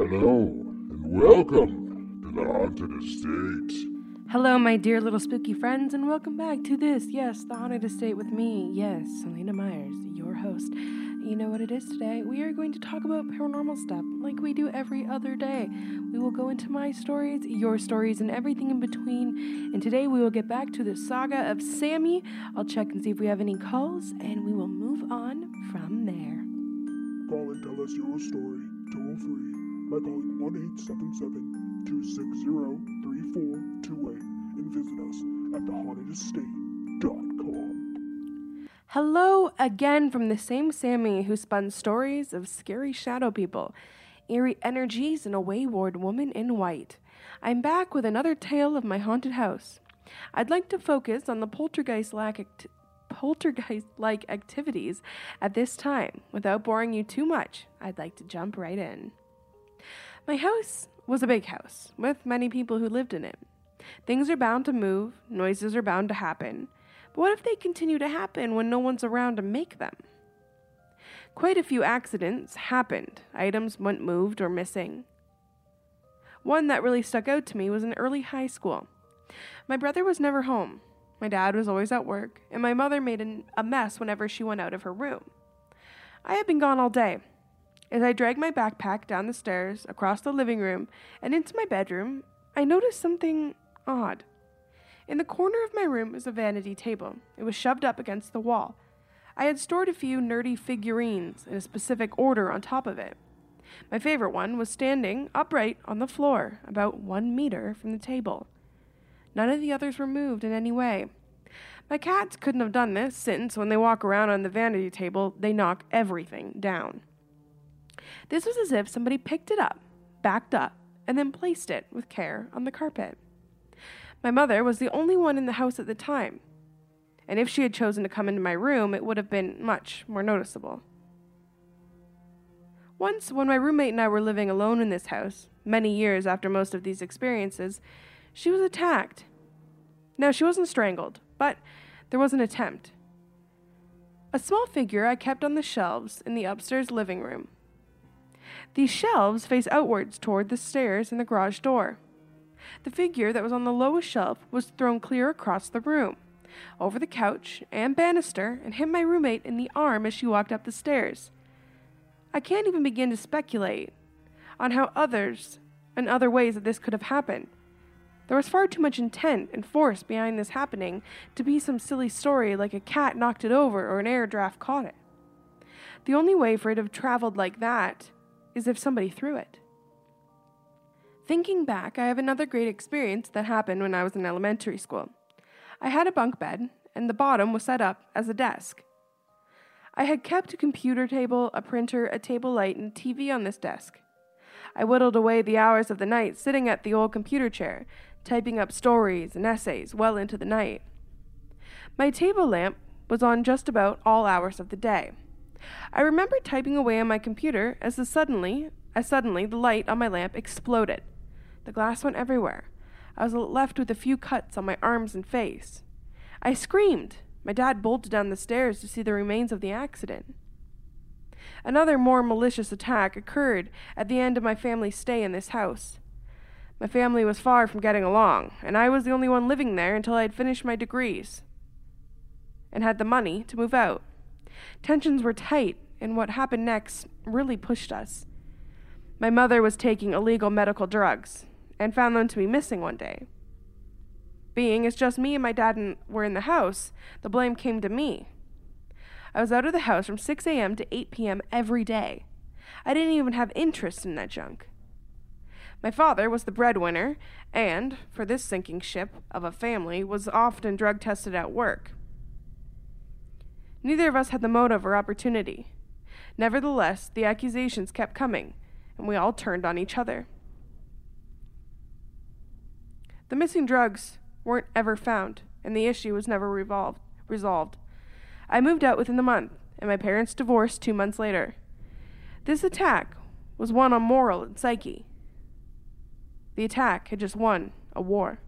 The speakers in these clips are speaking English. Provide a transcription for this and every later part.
Hello, and welcome to the Haunted Estate. Hello, my dear little spooky friends, and welcome back to this, yes, the Haunted Estate with me, yes, Celina Myers, your host. You know what it is today? We are going to talk about paranormal stuff like we do every other day. We will go into my stories, your stories, and everything in between. And today we will get back to the saga of Sammy. I'll check and see if we have any calls, and we will move on from there. Call and tell us your story, toll free, by calling 1 877 260 3428 and visit us at thehauntedestate.com. Hello again from the same Sammy who spun stories of scary shadow people, eerie energies, and a wayward woman in white. I'm back with another tale of my haunted house. I'd like to focus on the poltergeist-like act- poltergeist-like activities at this time. Without boring you too much, I'd like to jump right in. My house was a big house with many people who lived in it. Things are bound to move, noises are bound to happen. But what if they continue to happen when no one's around to make them? Quite a few accidents happened. Items went moved or missing. One that really stuck out to me was in early high school. My brother was never home. My dad was always at work, and my mother made an, a mess whenever she went out of her room. I had been gone all day. As I dragged my backpack down the stairs, across the living room, and into my bedroom, I noticed something odd. In the corner of my room was a vanity table. It was shoved up against the wall. I had stored a few nerdy figurines in a specific order on top of it. My favorite one was standing upright on the floor, about one meter from the table. None of the others were moved in any way. My cats couldn't have done this, since when they walk around on the vanity table, they knock everything down. This was as if somebody picked it up, backed up, and then placed it with care on the carpet. My mother was the only one in the house at the time, and if she had chosen to come into my room, it would have been much more noticeable. Once, when my roommate and I were living alone in this house, many years after most of these experiences, she was attacked. Now, she wasn't strangled, but there was an attempt. A small figure I kept on the shelves in the upstairs living room. These shelves face outwards toward the stairs and the garage door. The figure that was on the lowest shelf was thrown clear across the room, over the couch and banister, and hit my roommate in the arm as she walked up the stairs. I can't even begin to speculate on how others and other ways that this could have happened. There was far too much intent and force behind this happening to be some silly story like a cat knocked it over or an air draft caught it. The only way for it to have traveled like that is if somebody threw it. Thinking back, I have another great experience that happened when I was in elementary school. I had a bunk bed, and the bottom was set up as a desk. I had kept a computer table, a printer, a table light, and a TV on this desk. I whittled away the hours of the night sitting at the old computer chair, typing up stories and essays well into the night. My table lamp was on just about all hours of the day. I remember typing away on my computer as the suddenly, as suddenly the light on my lamp exploded. The glass went everywhere. I was left with a few cuts on my arms and face. I screamed. My dad bolted down the stairs to see the remains of the accident. Another more malicious attack occurred at the end of my family's stay in this house. My family was far from getting along, and I was the only one living there until I had finished my degrees and had the money to move out. Tensions were tight, and what happened next really pushed us. My mother was taking illegal medical drugs and found them to be missing one day. Being as just me and my dad were in the house, the blame came to me. I was out of the house from 6 a.m. to 8 p.m. every day. I didn't even have interest in that junk. My father was the breadwinner, and, for this sinking ship of a family, was often drug tested at work. Neither of us had the motive or opportunity. Nevertheless, the accusations kept coming, and we all turned on each other. The missing drugs weren't ever found, and the issue was never revolved, resolved. I moved out within the month, and my parents divorced two months later. This attack was one on moral and psyche. The attack had just won a war.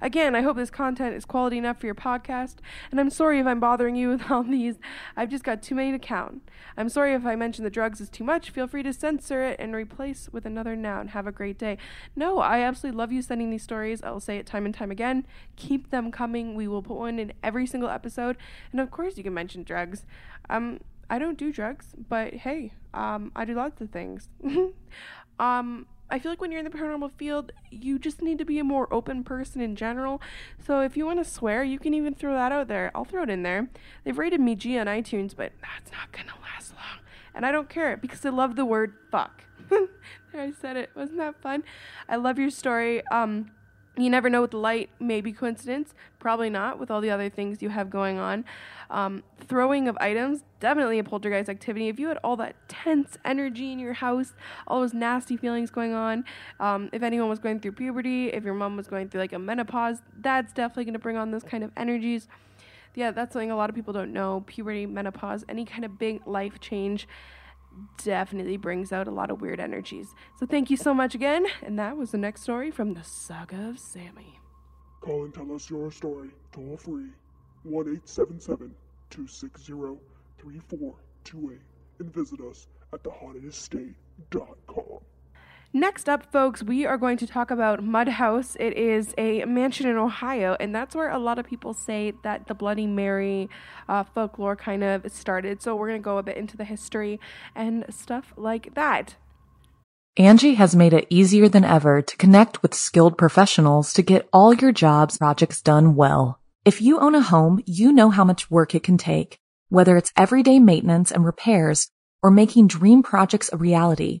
Again, I hope this content is quality enough for your podcast, and I'm sorry if I'm bothering you with all these. I've just got too many to count. I'm sorry if I mention the drugs is too much. Feel free to censor it and replace with another noun. Have a great day. No, I absolutely love you sending these stories. I'll say it time and time again. Keep them coming. We will put one in every single episode, and of course, you can mention drugs. Um, I don't do drugs, but hey, um, I do lots of things. um, I feel like when you're in the paranormal field, you just need to be a more open person in general. So if you want to swear, you can even throw that out there. I'll throw it in there. They've rated me G on iTunes, but that's not going to last long. And I don't care because I love the word fuck. there I said it. Wasn't that fun? I love your story. Um, you never know with the light, maybe coincidence, probably not with all the other things you have going on. Um, throwing of items, definitely a poltergeist activity. If you had all that tense energy in your house, all those nasty feelings going on, um, if anyone was going through puberty, if your mom was going through like a menopause, that's definitely going to bring on those kind of energies. Yeah, that's something a lot of people don't know. Puberty, menopause, any kind of big life change definitely brings out a lot of weird energies. So thank you so much again, and that was the next story from the Saga of Sammy. Call and tell us your story toll free 1 877 260 3428 and visit us at thehauntedestate.com. Next up, folks, we are going to talk about Mud House. It is a mansion in Ohio, and that's where a lot of people say that the Bloody Mary uh, folklore kind of started. So we're going to go a bit into the history and stuff like that. Angi has made it easier than ever to connect with skilled professionals to get all your jobs projects done well. If you own a home, you know how much work it can take, whether it's everyday maintenance and repairs or making dream projects a reality.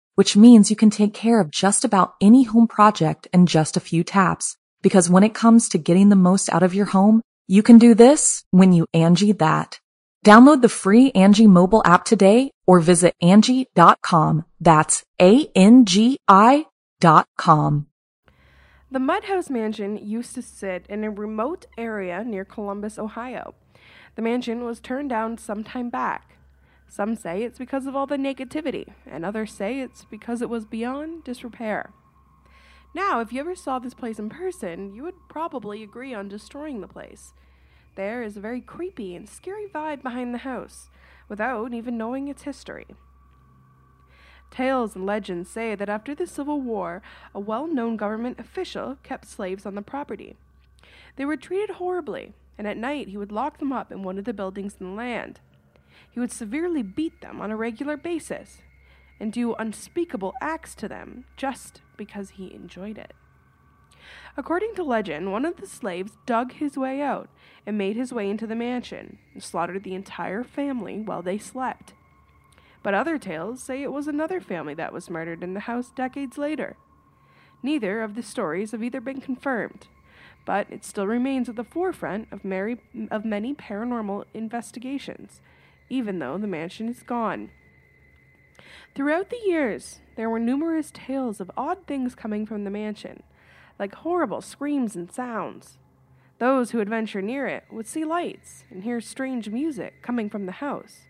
which means you can take care of just about any home project in just a few taps. Because when it comes to getting the most out of your home, you can do this when you Angi that. Download the free Angi mobile app today or visit Angi.com. That's A-N-G-I dot com. The Mudhouse Mansion used to sit in a remote area near Columbus, Ohio. The mansion was turned down some time back. Some say it's because of all the negativity, and others say it's because it was beyond disrepair. Now, if you ever saw this place in person, you would probably agree on destroying the place. There is a very creepy and scary vibe behind the house, without even knowing its history. Tales and legends say that after the Civil War, a well known government official kept slaves on the property. They were treated horribly, and at night he would lock them up in one of the buildings in the land he would severely beat them on a regular basis and do unspeakable acts to them just because he enjoyed it. According to legend, one of the slaves dug his way out and made his way into the mansion and slaughtered the entire family while they slept. But other tales say it was another family that was murdered in the house decades later. Neither of the stories have either been confirmed, but it still remains at the forefront of, Mary, of many paranormal investigations, even though the mansion is gone. Throughout the years, there were numerous tales of odd things coming from the mansion, like horrible screams and sounds. Those who would venture near it would see lights and hear strange music coming from the house.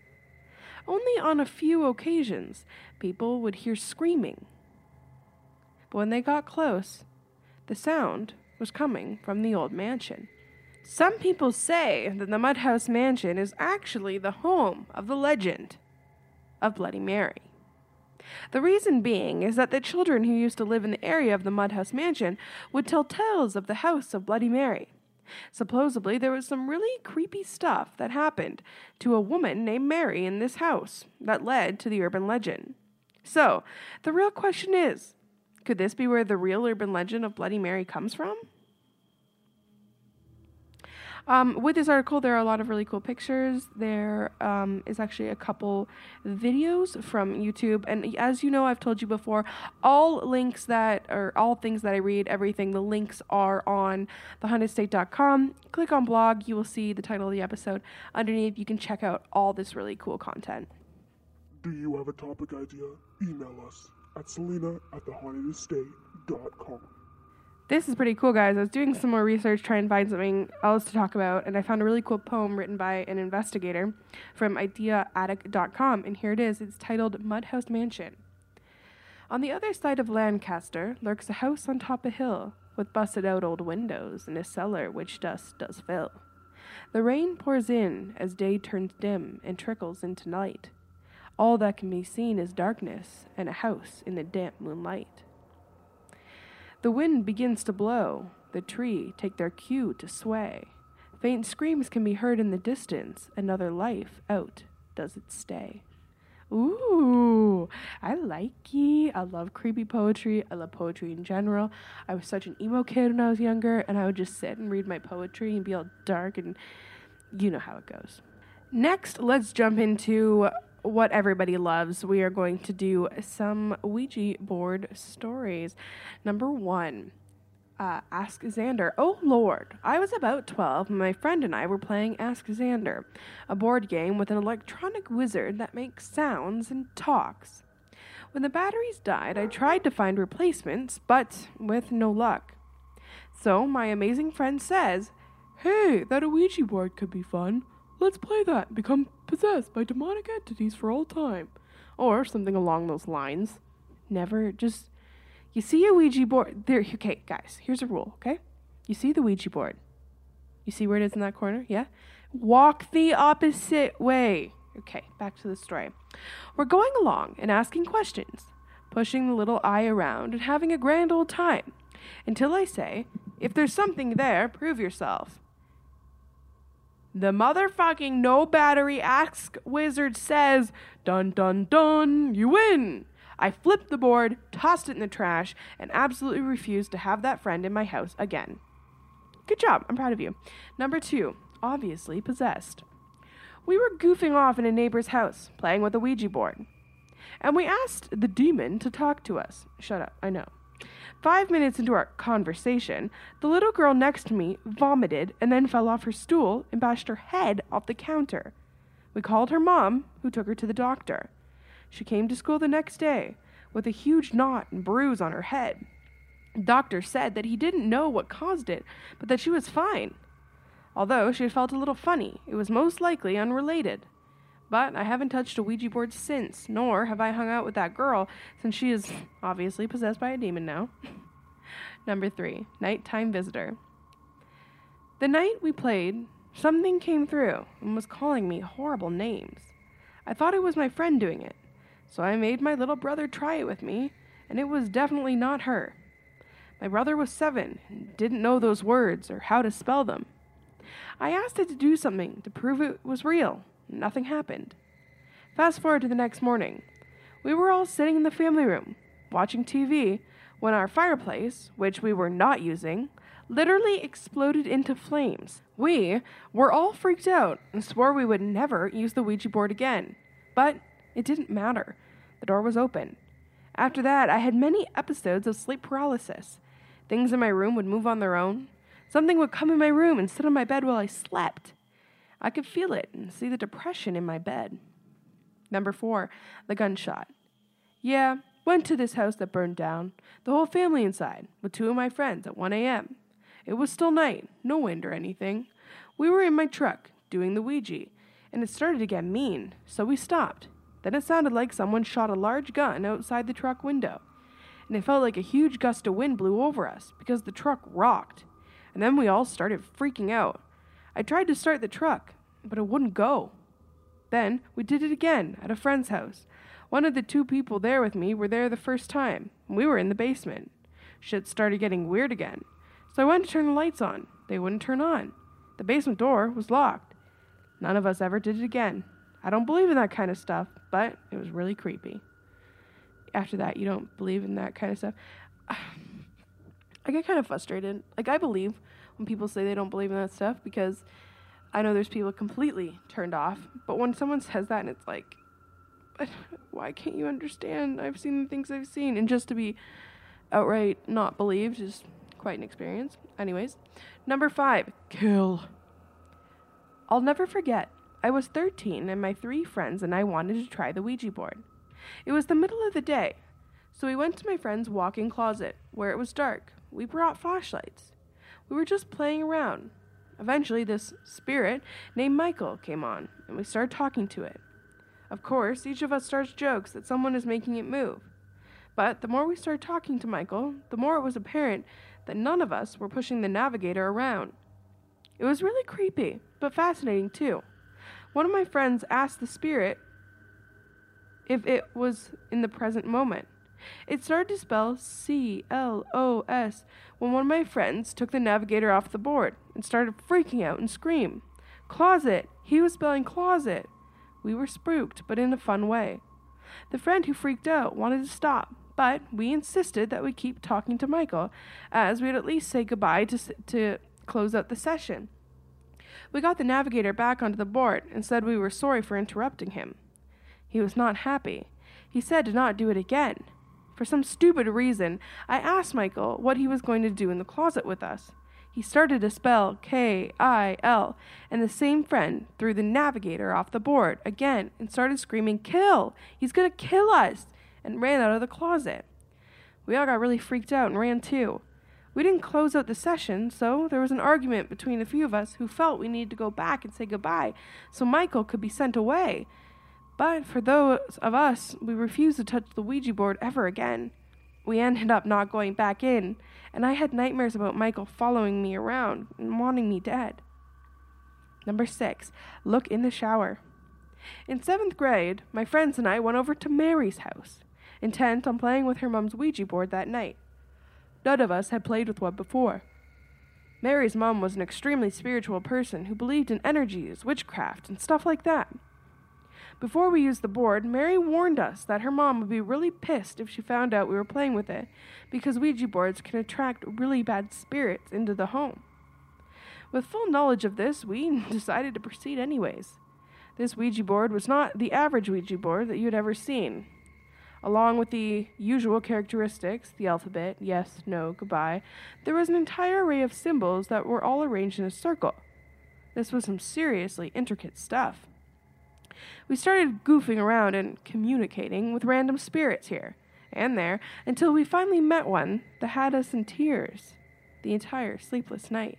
Only on a few occasions, people would hear screaming. But when they got close, the sound was coming from the old mansion. Some people say that the Mudhouse Mansion is actually the home of the legend of Bloody Mary. The reason being is that the children who used to live in the area of the Mudhouse Mansion would tell tales of the house of Bloody Mary. Supposedly, there was some really creepy stuff that happened to a woman named Mary in this house that led to the urban legend. So, the real question is could this be where the real urban legend of Bloody Mary comes from? Um, with this article, there are a lot of really cool pictures. There um, is actually a couple videos from YouTube. And as you know, I've told you before, all links that, or all things that I read, everything, the links are on thehauntedestate.com. Click on blog, you will see the title of the episode. Underneath, you can check out all this really cool content. Do you have a topic idea? Email us at celina at thehauntedestate.com. This is pretty cool, guys. I was doing some more research trying to find something else to talk about, and I found a really cool poem written by an investigator from ideaattic.com, and here it is. It's titled Mudhouse Mansion. On the other side of Lancaster lurks a house on top a hill, with busted out old windows and a cellar which dust does fill. The rain pours in as day turns dim and trickles into night. All that can be seen is darkness and a house in the damp moonlight. The wind begins to blow, the tree take their cue to sway. Faint screams can be heard in the distance, another life out does it stay. Ooh, I like it. I love creepy poetry. I love poetry in general. I was such an emo kid when I was younger, and I would just sit and read my poetry and be all dark, and you know how it goes. Next, let's jump into what everybody loves. We are going to do some Ouija board stories. Number one. Uh, Ask Zandar. Oh Lord, I was about 12 and my friend and I were playing Ask Zandar, a board game with an electronic wizard that makes sounds and talks. When the batteries died, I tried to find replacements, but with no luck. So my amazing friend says, Hey, that Ouija board could be fun. Let's play that become possessed by demonic entities for all time. Or something along those lines. Never just. You see a Ouija board. There, okay, guys, here's a rule, okay? You see the Ouija board. You see where it is in that corner? Yeah? Walk the opposite way. Okay, back to the story. We're going along and asking questions, pushing the little eye around and having a grand old time until I say, if there's something there, prove yourself. The motherfucking no battery ask wizard says, dun dun dun, you win. I flipped the board, tossed it in the trash, and absolutely refused to have that friend in my house again. Good job, I'm proud of you. Number two, obviously possessed. We were goofing off in a neighbor's house, playing with a Ouija board. And we asked the demon to talk to us. Shut up, I know. Five minutes into our conversation, the little girl next to me vomited and then fell off her stool and bashed her head off the counter. We called her mom, who took her to the doctor. She came to school the next day with a huge knot and bruise on her head. The doctor said that he didn't know what caused it, but that she was fine. Although she had felt a little funny, it was most likely unrelated. But I haven't touched a Ouija board since, nor have I hung out with that girl since she is obviously possessed by a demon now. Number three, nighttime visitor. The night we played, something came through and was calling me horrible names. I thought it was my friend doing it, so I made my little brother try it with me, and it was definitely not her. My brother was seven and didn't know those words or how to spell them. I asked it to do something to prove it was real, Nothing happened. Fast forward to the next morning. We were all sitting in the family room, watching TV, when our fireplace, which we were not using, literally exploded into flames. We were all freaked out and swore we would never use the Ouija board again. But It didn't matter. The door was open. After that, I had many episodes of sleep paralysis. Things in my room would move on their own. Something would come in my room and sit on my bed while I slept. I could feel it and see the depression in my bed. Number four, the gunshot. Yeah, went to this house that burned down. The whole family inside, with two of my friends at 1 a.m. It was still night, no wind or anything. We were in my truck, doing the Ouija, and it started to get mean, so we stopped. Then it sounded like someone shot a large gun outside the truck window, and it felt like a huge gust of wind blew over us because the truck rocked. And then we all started freaking out. I tried to start the truck, but it wouldn't go. Then we did it again at a friend's house. One of the two people there with me were there the first time. We were in the basement. Shit started getting weird again. So I went to turn the lights on. They wouldn't turn on. The basement door was locked. None of us ever did it again. I don't believe in that kind of stuff, but it was really creepy. After that, you don't believe in that kind of stuff. I get kind of frustrated. Like, I believe when people say they don't believe in that stuff because I know there's people completely turned off. But when someone says that and it's like, why can't you understand? I've seen the things I've seen. And just to be outright not believed is quite an experience. Anyways, number five, kill. I'll never forget. I was 13 and my three friends and I wanted to try the Ouija board. It was the middle of the day, so we went to my friend's walk in closet where it was dark. We brought flashlights. We were just playing around. Eventually, this spirit named Michael came on, and we started talking to it. Of course, each of us starts jokes that someone is making it move. But the more we started talking to Michael, the more it was apparent that none of us were pushing the navigator around. It was really creepy, but fascinating too. One of my friends asked the spirit if it was in the present moment. It started to spell C L O S when one of my friends took the navigator off the board and started freaking out and scream. Closet! He was spelling closet! We were spooked, but in a fun way. The friend who freaked out wanted to stop, but we insisted that we keep talking to Michael, as we'd at least say goodbye to, to close out the session. We got the navigator back onto the board and said we were sorry for interrupting him. He was not happy. He said to not do it again. For some stupid reason, I asked Michael what he was going to do in the closet with us. He started to spell K I L, and the same friend threw the navigator off the board again and started screaming, Kill! He's gonna kill us! and ran out of the closet. We all got really freaked out and ran too. We didn't close out the session, so there was an argument between a few of us who felt we needed to go back and say goodbye so Michael could be sent away. But for those of us, we refused to touch the Ouija board ever again. We ended up not going back in, and I had nightmares about Michael following me around and wanting me dead. Number six, look in the shower. In seventh grade, my friends and I went over to Mary's house, intent on playing with her mom's Ouija board that night. None of us had played with one before. Mary's mom was an extremely spiritual person who believed in energies, witchcraft, and stuff like that. Before we used the board, Mary warned us that her mom would be really pissed if she found out we were playing with it, because Ouija boards can attract really bad spirits into the home. With full knowledge of this, we decided to proceed anyways. This Ouija board was not the average Ouija board that you'd ever seen. Along with the usual characteristics, the alphabet, yes, no, goodbye, there was an entire array of symbols that were all arranged in a circle. This was some seriously intricate stuff. We started goofing around and communicating with random spirits here and there until we finally met one that had us in tears the entire sleepless night.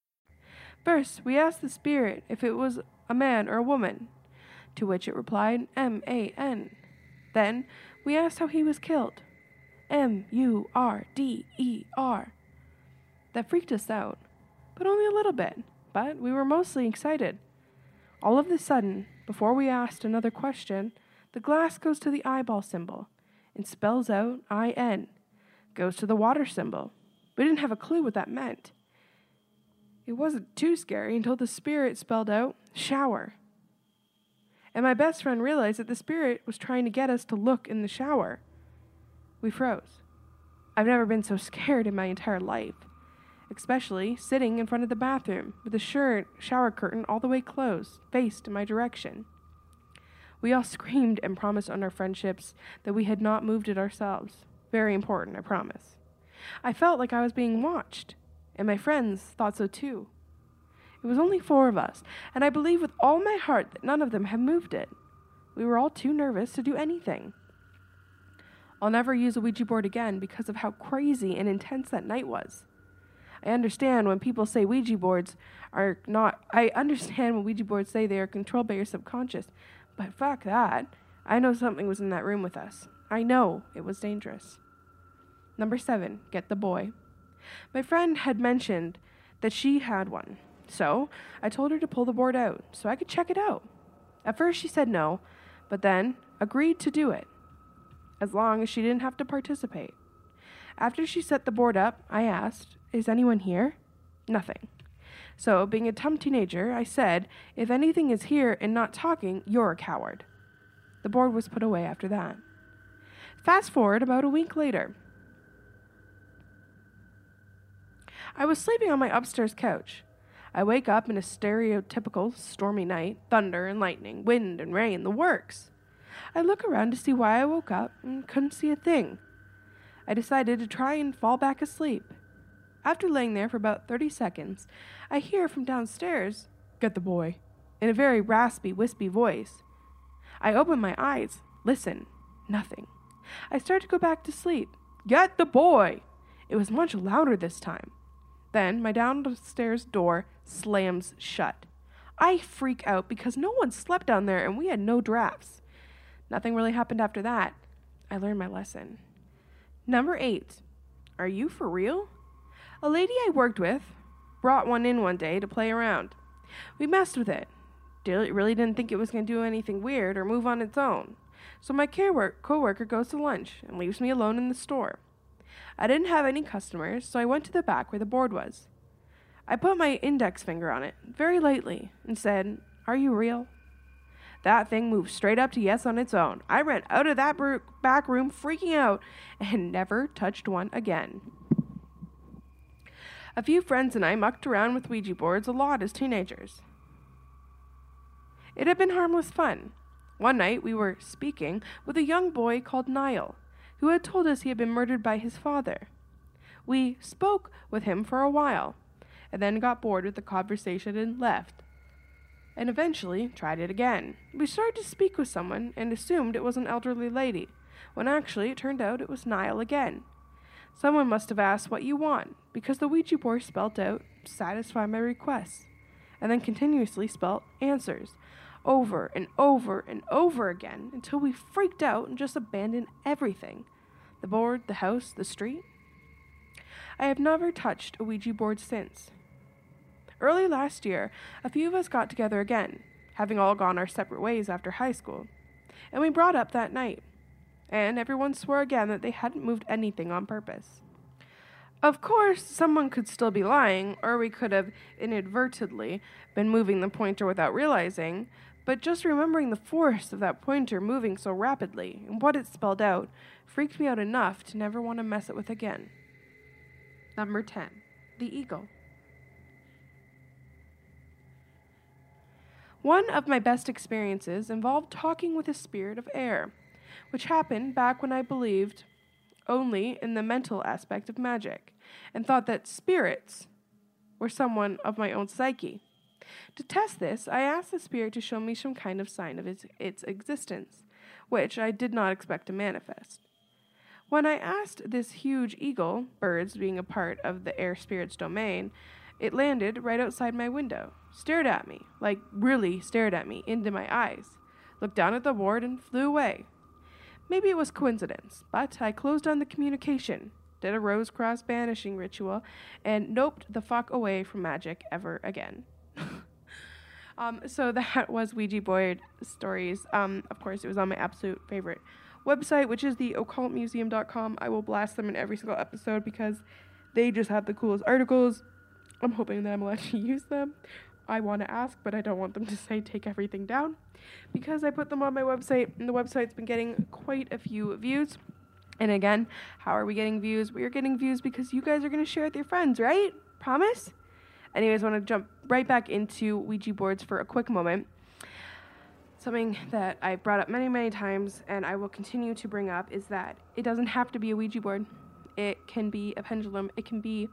First, we asked the spirit if it was a man or a woman, to which it replied M A N. Then we asked how he was killed M U R D E R. That freaked us out, but only a little bit, but we were mostly excited. All of a sudden, before we asked another question, The glass goes to the eyeball symbol and spells out I N. Goes to the water symbol. We didn't have a clue what that meant. It wasn't too scary until the spirit spelled out shower. And my best friend realized that the spirit was trying to get us to look in the shower. We froze. I've never been so scared in my entire life, especially sitting in front of the bathroom with the shirt, shower curtain all the way closed, faced in my direction. We all screamed and promised on our friendships that we had not moved it ourselves. Very important, I promise. I felt like I was being watched, and my friends thought so too. It was only four of us, and I believe with all my heart that none of them had moved it. We were all too nervous to do anything. I'll never use a Ouija board again because of how crazy and intense that night was. I understand when people say Ouija boards are not, I understand when Ouija boards say they are controlled by your subconscious, but fuck that. I know something was in that room with us. I know it was dangerous. Number seven, get the boy. My friend had mentioned that she had one, so I told her to pull the board out so I could check it out. At first, she said no, but then agreed to do it, as long as she didn't have to participate. After she set the board up, I asked, Is anyone here? Nothing. So, being a dumb teenager, I said, If anything is here and not talking, you're a coward. The board was put away after that. Fast forward about a week later. I was sleeping on my upstairs couch. I wake up in a stereotypical stormy night, thunder and lightning, wind and rain, the works. I look around to see why I woke up and couldn't see a thing. I decided to try and fall back asleep. After laying there for about 30 seconds, I hear from downstairs, Get the boy, in a very raspy, wispy voice. I open my eyes, listen, nothing. I start to go back to sleep. Get the boy! It was much louder this time. Then my downstairs door slams shut. I freak out because no one slept down there and we had no drafts. Nothing really happened after that. I learned my lesson. Number eight. Are you for real? A lady I worked with brought one in one day to play around. We messed with it. Really didn't think it was going to do anything weird or move on its own. So my care work coworker goes to lunch and leaves me alone in the store. I didn't have any customers, so I went to the back where the board was. I put my index finger on it, very lightly, and said, Are you real? That thing moved straight up to yes on its own. I ran out of that back room freaking out and never touched one again. A few friends and I mucked around with Ouija boards a lot as teenagers. It had been harmless fun. One night we were speaking with a young boy called Niall, who had told us he had been murdered by his father. We spoke with him for a while, and then got bored with the conversation and left. And eventually tried it again. We started to speak with someone and assumed it was an elderly lady, when actually it turned out it was Niall again. Someone must have asked what you want, because the Ouija board spelt out, satisfy my requests, and then continuously spelt answers, over and over and over again, until we freaked out and just abandoned everything the board, the house, the street. I have never touched a Ouija board since. Early last year, a few of us got together again, having all gone our separate ways after high school, and we brought up that night, and everyone swore again that they hadn't moved anything on purpose. Of course, someone could still be lying, or we could have inadvertently been moving the pointer without realizing, but just remembering the force of that pointer moving so rapidly and what it spelled out freaked me out enough to never want to mess it with again. Number 10. The Eagle. One of my best experiences involved talking with a spirit of air, which happened back when I believed only in the mental aspect of magic and thought that spirits were someone of my own psyche. To test this, I asked the spirit to show me some kind of sign of its, its existence, which I did not expect to manifest. When I asked this huge eagle, birds being a part of the air spirit's domain, it landed right outside my window, stared at me, like really stared at me into my eyes, looked down at the board, and flew away. Maybe it was coincidence, but I closed on the communication, did a rose cross banishing ritual, and noped the fuck away from magic ever again. Um, so that was Ouija board stories. Um, of course, it was on my absolute favorite website, which is the occultmuseum.com. I will blast them in every single episode because they just have the coolest articles. I'm hoping that I'm allowed to use them. I want to ask, but I don't want them to say take everything down because I put them on my website, and the website's been getting quite a few views. And again, how are we getting views? We are getting views because you guys are going to share with your friends, right? Promise? Anyways, I want to jump right back into Ouija boards for a quick moment. Something that I brought up many, many times, and I will continue to bring up, is that it doesn't have to be a Ouija board. It can be a pendulum. It can be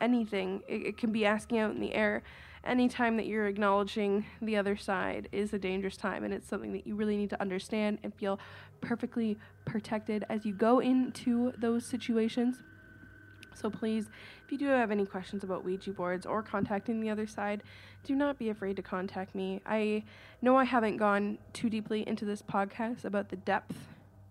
anything. It, it can be asking out in the air. Any time that you're acknowledging the other side is a dangerous time, and it's something that you really need to understand and feel perfectly protected as you go into those situations. So please, if you do have any questions about Ouija boards or contacting the other side, do not be afraid to contact me. I know I haven't gone too deeply into this podcast about the depth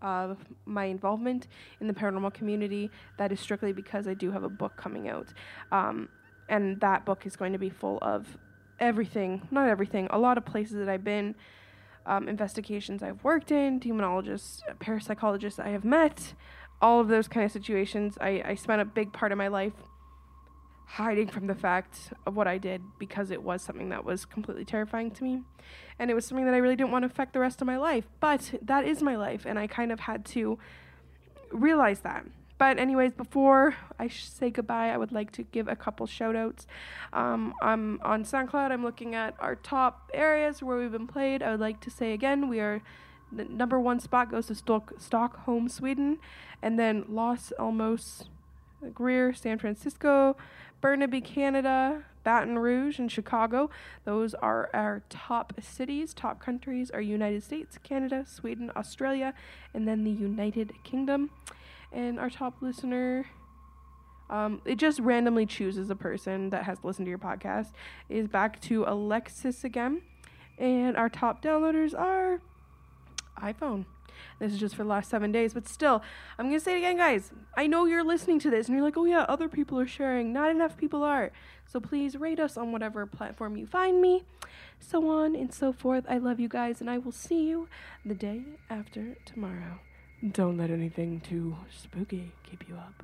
of my involvement in the paranormal community. That is strictly because I do have a book coming out. Um, and that book is going to be full of everything, not everything, a lot of places that I've been, um, investigations I've worked in, demonologists, parapsychologists I have met, all of those kind of situations. I, I spent a big part of my life hiding from the fact of what I did because it was something that was completely terrifying to me. And it was something that I really didn't want to affect the rest of my life. But that is my life, and I kind of had to realize that. But, anyways, before I say goodbye, I would like to give a couple shout outs. Um, I'm on SoundCloud, I'm looking at our top areas where we've been played. I would like to say again, we are the number one spot goes to Stock- Stockholm, Sweden, and then Los Alamos, Greer, San Francisco, Burnaby, Canada, Baton Rouge, and Chicago. Those are our top cities. Top countries are United States, Canada, Sweden, Australia, and then the United Kingdom. And our top listener, um, it just randomly chooses a person that has listened to your podcast, is back to Alexis again. And our top downloaders are iPhone. This is just for the last seven days, but still, I'm gonna say it again, guys. I know you're listening to this and you're like, oh yeah, other people are sharing. Not enough people are. So please rate us on whatever platform you find me, so on and so forth. I love you guys, and I will see you the day after tomorrow. Don't let anything too spooky keep you up.